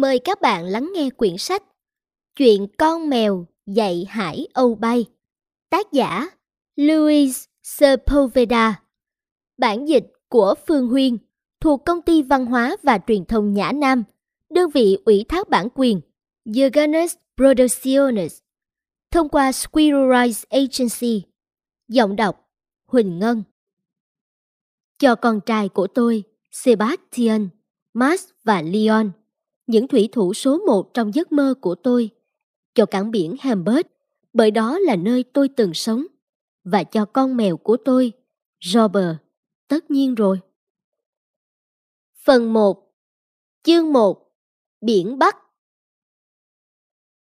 Mời các bạn lắng nghe quyển sách Chuyện con mèo dạy hải âu bay Tác giả Luis Sepulveda Bản dịch của Phương Huyên thuộc Công ty Văn hóa và Truyền thông Nhã Nam Đơn vị ủy thác bản quyền Yoganes Producciones Thông qua Squirrel Rise Agency Giọng đọc Huỳnh Ngân. Cho con trai của tôi Sebastian, Max và Leon những thủy thủ số một trong giấc mơ của tôi, cho cảng biển Hamburg, bởi đó là nơi tôi từng sống, và cho con mèo của tôi, Robert, tất nhiên rồi. Phần 1 Chương 1 Biển Bắc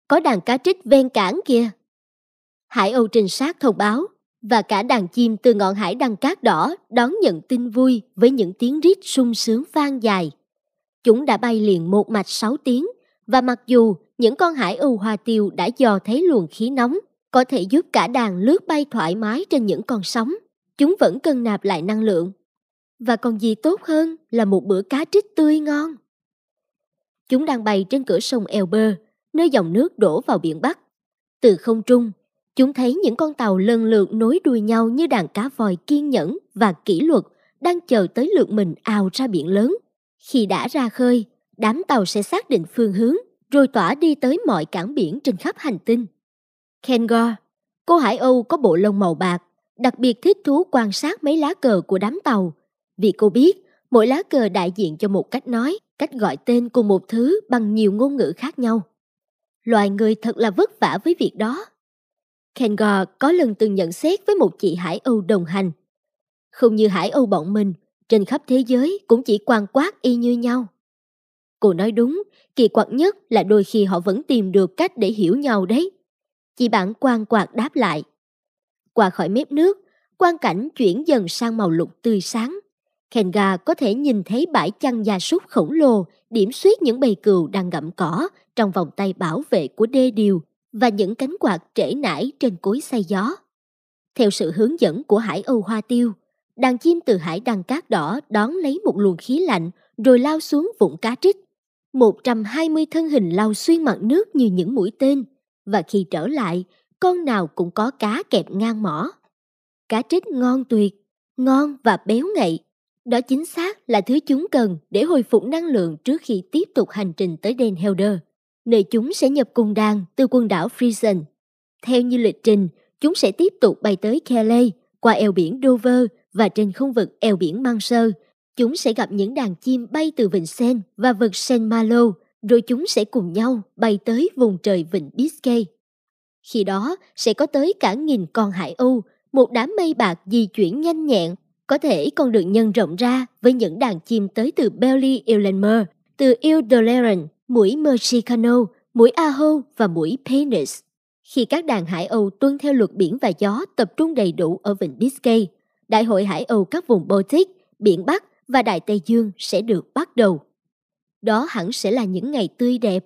Có đàn cá trích ven cảng kia. Hải Âu trinh sát thông báo và cả đàn chim từ ngọn hải đăng cát đỏ đón nhận tin vui với những tiếng rít sung sướng vang dài. Chúng đã bay liền một mạch 6 tiếng và mặc dù những con hải âu hoa tiêu đã dò thấy luồng khí nóng có thể giúp cả đàn lướt bay thoải mái trên những con sóng, chúng vẫn cần nạp lại năng lượng. Và còn gì tốt hơn là một bữa cá trích tươi ngon. Chúng đang bay trên cửa sông Elber, nơi dòng nước đổ vào biển Bắc. Từ không trung, chúng thấy những con tàu lần lượt nối đuôi nhau như đàn cá voi kiên nhẫn và kỷ luật đang chờ tới lượt mình ào ra biển lớn khi đã ra khơi, đám tàu sẽ xác định phương hướng rồi tỏa đi tới mọi cảng biển trên khắp hành tinh. Kengor, cô Hải Âu có bộ lông màu bạc, đặc biệt thích thú quan sát mấy lá cờ của đám tàu, vì cô biết mỗi lá cờ đại diện cho một cách nói, cách gọi tên cùng một thứ bằng nhiều ngôn ngữ khác nhau. Loài người thật là vất vả với việc đó. Kengor có lần từng nhận xét với một chị Hải Âu đồng hành. Không như Hải Âu bọn mình, trên khắp thế giới cũng chỉ quan quát y như nhau. Cô nói đúng, kỳ quặc nhất là đôi khi họ vẫn tìm được cách để hiểu nhau đấy. Chị bạn quan quạt đáp lại. Qua khỏi mép nước, quang cảnh chuyển dần sang màu lục tươi sáng. Kenga có thể nhìn thấy bãi chăn gia súc khổng lồ điểm xuyết những bầy cừu đang gặm cỏ trong vòng tay bảo vệ của đê điều và những cánh quạt trễ nải trên cối xay gió. Theo sự hướng dẫn của Hải Âu Hoa Tiêu, đàn chim từ hải đăng cát đỏ đón lấy một luồng khí lạnh rồi lao xuống vũng cá trích. 120 thân hình lao xuyên mặt nước như những mũi tên và khi trở lại, con nào cũng có cá kẹp ngang mỏ. Cá trích ngon tuyệt, ngon và béo ngậy. Đó chính xác là thứ chúng cần để hồi phục năng lượng trước khi tiếp tục hành trình tới Den Helder, nơi chúng sẽ nhập cùng đàn từ quần đảo Friesen. Theo như lịch trình, chúng sẽ tiếp tục bay tới Calais qua eo biển Dover và trên không vực eo biển Mang Sơ, chúng sẽ gặp những đàn chim bay từ vịnh Sen và vực Sen Malo, rồi chúng sẽ cùng nhau bay tới vùng trời vịnh Biscay. Khi đó sẽ có tới cả nghìn con hải âu, một đám mây bạc di chuyển nhanh nhẹn, có thể còn được nhân rộng ra với những đàn chim tới từ Belly Illenmer, từ Ildoleran, mũi Mersicano, mũi Aho và mũi Penis. Khi các đàn hải âu tuân theo luật biển và gió tập trung đầy đủ ở vịnh Biscay, Đại hội Hải Âu các vùng Baltic, Biển Bắc và Đại Tây Dương sẽ được bắt đầu. Đó hẳn sẽ là những ngày tươi đẹp.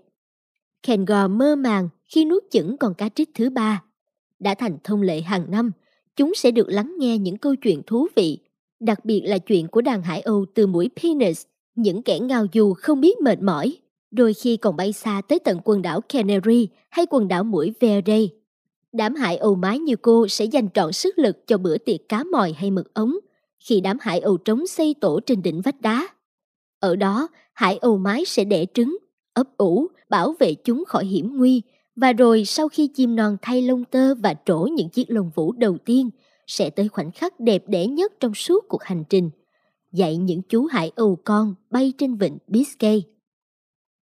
Kengor mơ màng khi nuốt chửng con cá trích thứ ba. Đã thành thông lệ hàng năm, chúng sẽ được lắng nghe những câu chuyện thú vị, đặc biệt là chuyện của đàn Hải Âu từ mũi Penis, những kẻ ngao du không biết mệt mỏi, đôi khi còn bay xa tới tận quần đảo Canary hay quần đảo mũi Verde đám hải âu mái như cô sẽ dành trọn sức lực cho bữa tiệc cá mòi hay mực ống khi đám hải âu trống xây tổ trên đỉnh vách đá. Ở đó, hải âu mái sẽ đẻ trứng, ấp ủ, bảo vệ chúng khỏi hiểm nguy và rồi sau khi chim non thay lông tơ và trổ những chiếc lông vũ đầu tiên sẽ tới khoảnh khắc đẹp đẽ nhất trong suốt cuộc hành trình dạy những chú hải âu con bay trên vịnh Biscay.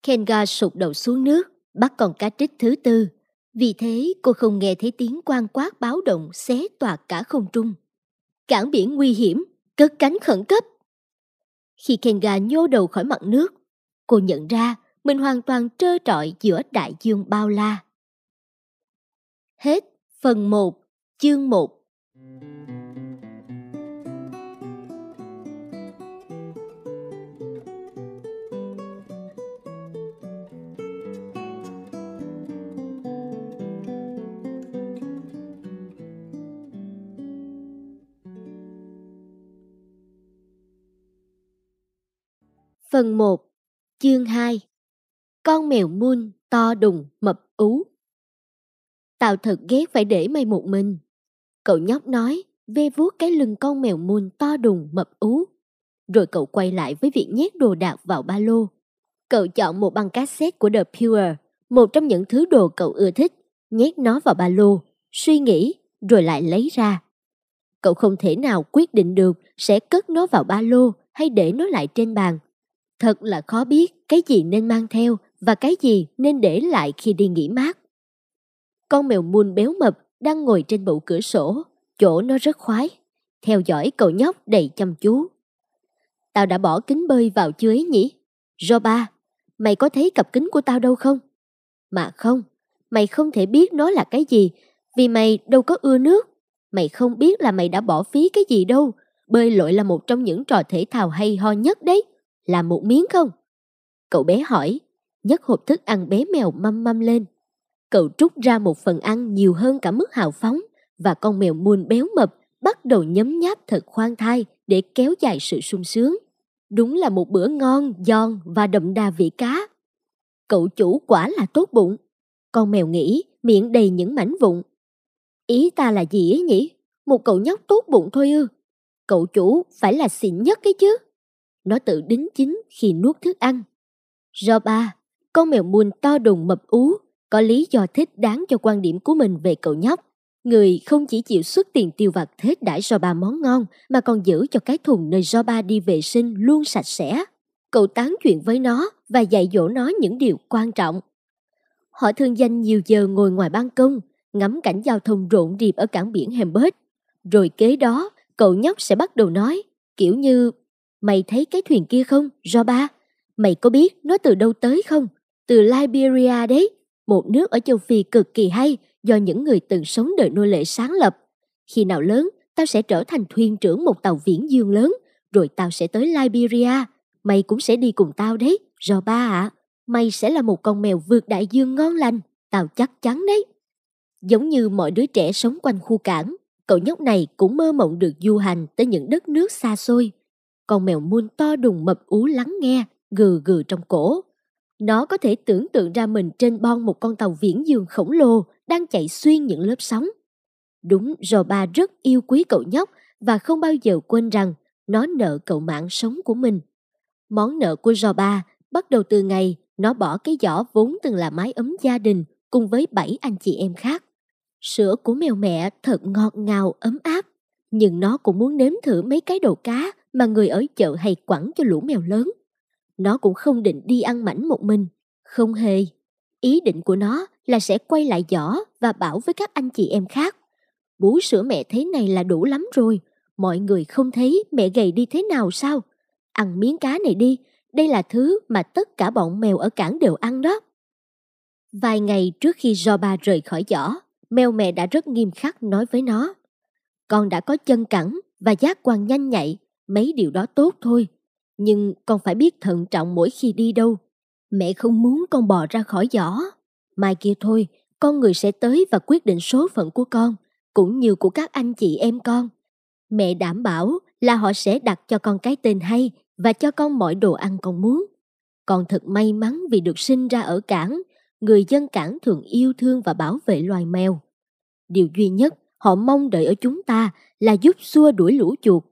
Kenga sụp đầu xuống nước, bắt con cá trích thứ tư vì thế cô không nghe thấy tiếng quan quát báo động xé toạc cả không trung. Cảng biển nguy hiểm, cất cánh khẩn cấp. Khi Kenga nhô đầu khỏi mặt nước, cô nhận ra mình hoàn toàn trơ trọi giữa đại dương bao la. Hết phần 1, chương 1 Phần 1 Chương 2 Con mèo muôn to đùng mập ú Tao thật ghét phải để mày một mình. Cậu nhóc nói, ve vuốt cái lưng con mèo muôn to đùng mập ú. Rồi cậu quay lại với việc nhét đồ đạc vào ba lô. Cậu chọn một băng cassette của The Pure, một trong những thứ đồ cậu ưa thích, nhét nó vào ba lô, suy nghĩ, rồi lại lấy ra. Cậu không thể nào quyết định được sẽ cất nó vào ba lô hay để nó lại trên bàn Thật là khó biết cái gì nên mang theo và cái gì nên để lại khi đi nghỉ mát. Con mèo muôn béo mập đang ngồi trên bậu cửa sổ, chỗ nó rất khoái, theo dõi cậu nhóc đầy chăm chú. Tao đã bỏ kính bơi vào chưa ấy nhỉ? Roba, mày có thấy cặp kính của tao đâu không? Mà không, mày không thể biết nó là cái gì vì mày đâu có ưa nước. Mày không biết là mày đã bỏ phí cái gì đâu. Bơi lội là một trong những trò thể thao hay ho nhất đấy. Làm một miếng không? Cậu bé hỏi, nhấc hộp thức ăn bé mèo măm măm lên. Cậu trút ra một phần ăn nhiều hơn cả mức hào phóng và con mèo muôn béo mập bắt đầu nhấm nháp thật khoan thai để kéo dài sự sung sướng. Đúng là một bữa ngon, giòn và đậm đà vị cá. Cậu chủ quả là tốt bụng. Con mèo nghĩ miệng đầy những mảnh vụn. Ý ta là gì ấy nhỉ? Một cậu nhóc tốt bụng thôi ư? Cậu chủ phải là xịn nhất cái chứ. Nó tự đính chính khi nuốt thức ăn. Do ba, con mèo muôn to đùng mập ú, có lý do thích đáng cho quan điểm của mình về cậu nhóc. Người không chỉ chịu xuất tiền tiêu vặt thế đãi do ba món ngon mà còn giữ cho cái thùng nơi do ba đi vệ sinh luôn sạch sẽ. Cậu tán chuyện với nó và dạy dỗ nó những điều quan trọng. Họ thường dành nhiều giờ ngồi ngoài ban công, ngắm cảnh giao thông rộn rịp ở cảng biển Hembert. Rồi kế đó, cậu nhóc sẽ bắt đầu nói, kiểu như Mày thấy cái thuyền kia không, Roba? Mày có biết nó từ đâu tới không? Từ Liberia đấy, một nước ở châu Phi cực kỳ hay do những người từng sống đời nô lệ sáng lập. Khi nào lớn, tao sẽ trở thành thuyền trưởng một tàu viễn dương lớn, rồi tao sẽ tới Liberia. Mày cũng sẽ đi cùng tao đấy, Roba ạ. À. Mày sẽ là một con mèo vượt đại dương ngon lành, tao chắc chắn đấy. Giống như mọi đứa trẻ sống quanh khu cảng, cậu nhóc này cũng mơ mộng được du hành tới những đất nước xa xôi con mèo muôn to đùng mập ú lắng nghe, gừ gừ trong cổ. Nó có thể tưởng tượng ra mình trên bon một con tàu viễn dương khổng lồ đang chạy xuyên những lớp sóng. Đúng, ba rất yêu quý cậu nhóc và không bao giờ quên rằng nó nợ cậu mạng sống của mình. Món nợ của ba bắt đầu từ ngày nó bỏ cái giỏ vốn từng là mái ấm gia đình cùng với bảy anh chị em khác. Sữa của mèo mẹ thật ngọt ngào ấm áp, nhưng nó cũng muốn nếm thử mấy cái đồ cá mà người ở chợ hay quẳng cho lũ mèo lớn. Nó cũng không định đi ăn mảnh một mình, không hề. Ý định của nó là sẽ quay lại giỏ và bảo với các anh chị em khác. Bú sữa mẹ thế này là đủ lắm rồi, mọi người không thấy mẹ gầy đi thế nào sao? Ăn miếng cá này đi, đây là thứ mà tất cả bọn mèo ở cảng đều ăn đó. Vài ngày trước khi Joba rời khỏi giỏ, mèo mẹ đã rất nghiêm khắc nói với nó. Con đã có chân cẳng và giác quan nhanh nhạy mấy điều đó tốt thôi. Nhưng con phải biết thận trọng mỗi khi đi đâu. Mẹ không muốn con bò ra khỏi giỏ. Mai kia thôi, con người sẽ tới và quyết định số phận của con, cũng như của các anh chị em con. Mẹ đảm bảo là họ sẽ đặt cho con cái tên hay và cho con mọi đồ ăn con muốn. Con thật may mắn vì được sinh ra ở cảng, người dân cảng thường yêu thương và bảo vệ loài mèo. Điều duy nhất họ mong đợi ở chúng ta là giúp xua đuổi lũ chuột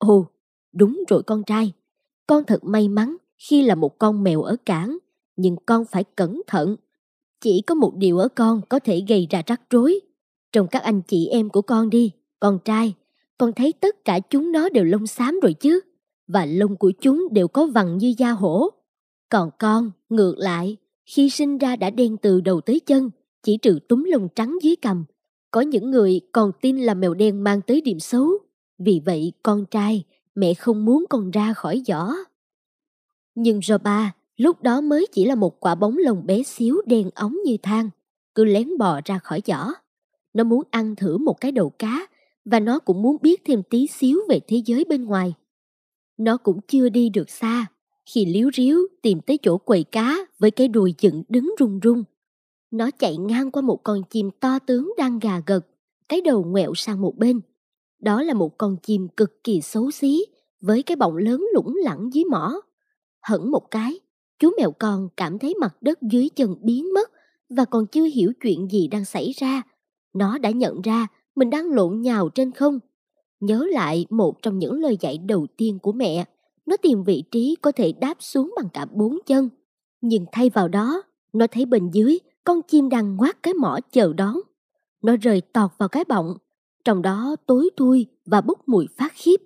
Ồ, đúng rồi con trai. Con thật may mắn khi là một con mèo ở cảng, nhưng con phải cẩn thận. Chỉ có một điều ở con có thể gây ra rắc rối. Trong các anh chị em của con đi, con trai, con thấy tất cả chúng nó đều lông xám rồi chứ. Và lông của chúng đều có vằn như da hổ. Còn con, ngược lại, khi sinh ra đã đen từ đầu tới chân, chỉ trừ túm lông trắng dưới cằm. Có những người còn tin là mèo đen mang tới điểm xấu. Vì vậy con trai, mẹ không muốn con ra khỏi giỏ. Nhưng Roba lúc đó mới chỉ là một quả bóng lồng bé xíu đen ống như than, cứ lén bò ra khỏi giỏ. Nó muốn ăn thử một cái đầu cá và nó cũng muốn biết thêm tí xíu về thế giới bên ngoài. Nó cũng chưa đi được xa khi liếu riếu tìm tới chỗ quầy cá với cái đùi dựng đứng rung rung. Nó chạy ngang qua một con chim to tướng đang gà gật, cái đầu ngoẹo sang một bên. Đó là một con chim cực kỳ xấu xí với cái bọng lớn lủng lẳng dưới mỏ. Hẳn một cái, chú mèo con cảm thấy mặt đất dưới chân biến mất và còn chưa hiểu chuyện gì đang xảy ra. Nó đã nhận ra mình đang lộn nhào trên không. Nhớ lại một trong những lời dạy đầu tiên của mẹ, nó tìm vị trí có thể đáp xuống bằng cả bốn chân. Nhưng thay vào đó, nó thấy bên dưới con chim đang ngoác cái mỏ chờ đón. Nó rời tọt vào cái bọng, trong đó tối thui và bốc mùi phát khiếp.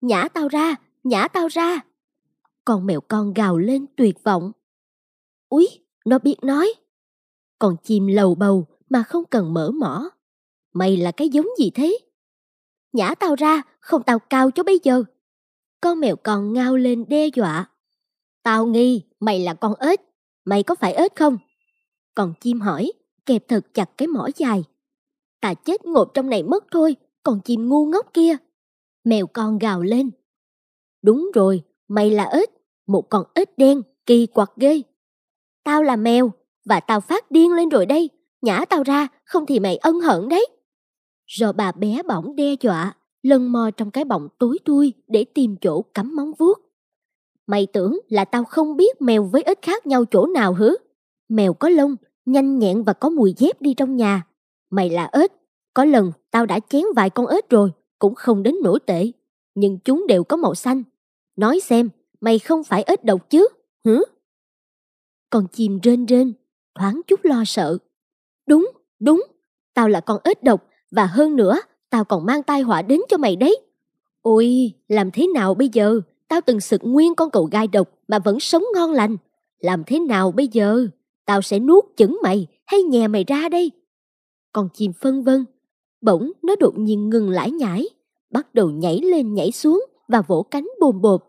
Nhả tao ra, nhả tao ra. Con mèo con gào lên tuyệt vọng. Úi, nó biết nói. Con chim lầu bầu mà không cần mở mỏ. Mày là cái giống gì thế? Nhả tao ra, không tao cao cho bây giờ. Con mèo con ngao lên đe dọa. Tao nghi mày là con ếch. Mày có phải ếch không? Còn chim hỏi, kẹp thật chặt cái mỏ dài. Ta chết ngộp trong này mất thôi, còn chim ngu ngốc kia. Mèo con gào lên. Đúng rồi, mày là ếch, một con ếch đen, kỳ quặc ghê. Tao là mèo, và tao phát điên lên rồi đây. Nhả tao ra, không thì mày ân hận đấy. Rồi bà bé bỏng đe dọa, lần mò trong cái bọng tối tui để tìm chỗ cắm móng vuốt. Mày tưởng là tao không biết mèo với ếch khác nhau chỗ nào hứ? Mèo có lông, nhanh nhẹn và có mùi dép đi trong nhà. Mày là ếch, có lần tao đã chén vài con ếch rồi, cũng không đến nổi tệ. Nhưng chúng đều có màu xanh. Nói xem, mày không phải ếch độc chứ, hử Con chim rên rên, thoáng chút lo sợ. Đúng, đúng, tao là con ếch độc và hơn nữa, tao còn mang tai họa đến cho mày đấy. Ôi, làm thế nào bây giờ? Tao từng sực nguyên con cầu gai độc mà vẫn sống ngon lành. Làm thế nào bây giờ? Tao sẽ nuốt chửng mày hay nhè mày ra đây? Con chim phân vân. Bỗng nó đột nhiên ngừng lải nhải, bắt đầu nhảy lên nhảy xuống và vỗ cánh bồm bộp.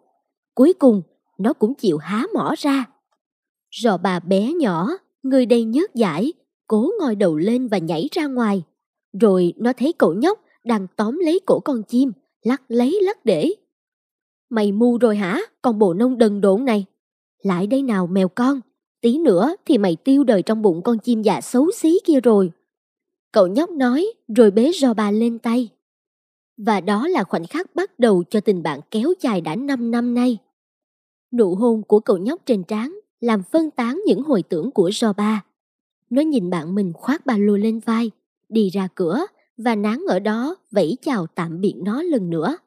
Cuối cùng, nó cũng chịu há mỏ ra. Rò bà bé nhỏ, người đầy nhớt giải, cố ngòi đầu lên và nhảy ra ngoài. Rồi nó thấy cậu nhóc đang tóm lấy cổ con chim, lắc lấy lắc để. Mày mù rồi hả, con bồ nông đần độn này? Lại đây nào mèo con, tí nữa thì mày tiêu đời trong bụng con chim dạ xấu xí kia rồi. Cậu nhóc nói rồi bế rò bà lên tay. Và đó là khoảnh khắc bắt đầu cho tình bạn kéo dài đã 5 năm nay. Nụ hôn của cậu nhóc trên trán làm phân tán những hồi tưởng của rò ba. Nó nhìn bạn mình khoác ba lô lên vai, đi ra cửa và nán ở đó vẫy chào tạm biệt nó lần nữa.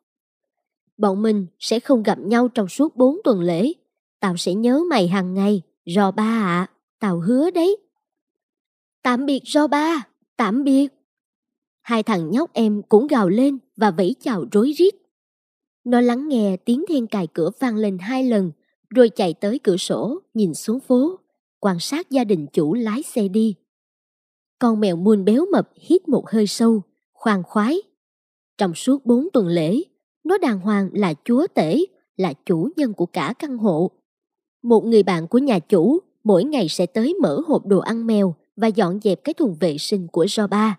Bọn mình sẽ không gặp nhau trong suốt bốn tuần lễ. Tao sẽ nhớ mày hàng ngày, Rò ba ạ, à, tao hứa đấy. Tạm biệt Rò ba, tạm biệt. Hai thằng nhóc em cũng gào lên và vẫy chào rối rít. Nó lắng nghe tiếng then cài cửa vang lên hai lần, rồi chạy tới cửa sổ, nhìn xuống phố, quan sát gia đình chủ lái xe đi. Con mèo muôn béo mập hít một hơi sâu, khoan khoái. Trong suốt bốn tuần lễ, nó đàng hoàng là chúa tể, là chủ nhân của cả căn hộ. Một người bạn của nhà chủ mỗi ngày sẽ tới mở hộp đồ ăn mèo và dọn dẹp cái thùng vệ sinh của Ba.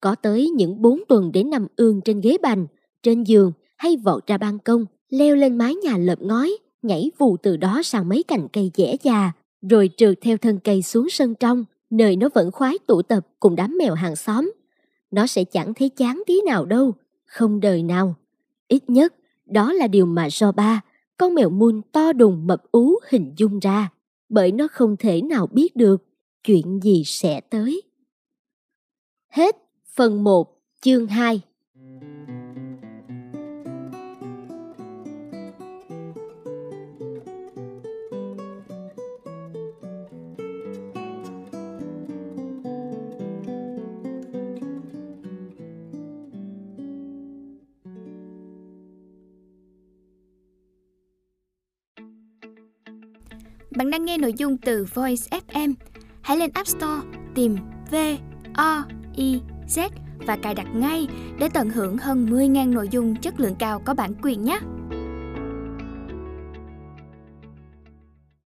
Có tới những bốn tuần để nằm ương trên ghế bành, trên giường hay vọt ra ban công, leo lên mái nhà lợp ngói, nhảy vù từ đó sang mấy cành cây dẻ già, rồi trượt theo thân cây xuống sân trong, nơi nó vẫn khoái tụ tập cùng đám mèo hàng xóm. Nó sẽ chẳng thấy chán tí nào đâu, không đời nào. Ít nhất, đó là điều mà do ba, con mèo mun to đùng mập ú hình dung ra, bởi nó không thể nào biết được chuyện gì sẽ tới. Hết phần 1 chương 2 Bạn đang nghe nội dung từ Voice FM. Hãy lên App Store tìm V O I Z và cài đặt ngay để tận hưởng hơn 10.000 nội dung chất lượng cao có bản quyền nhé.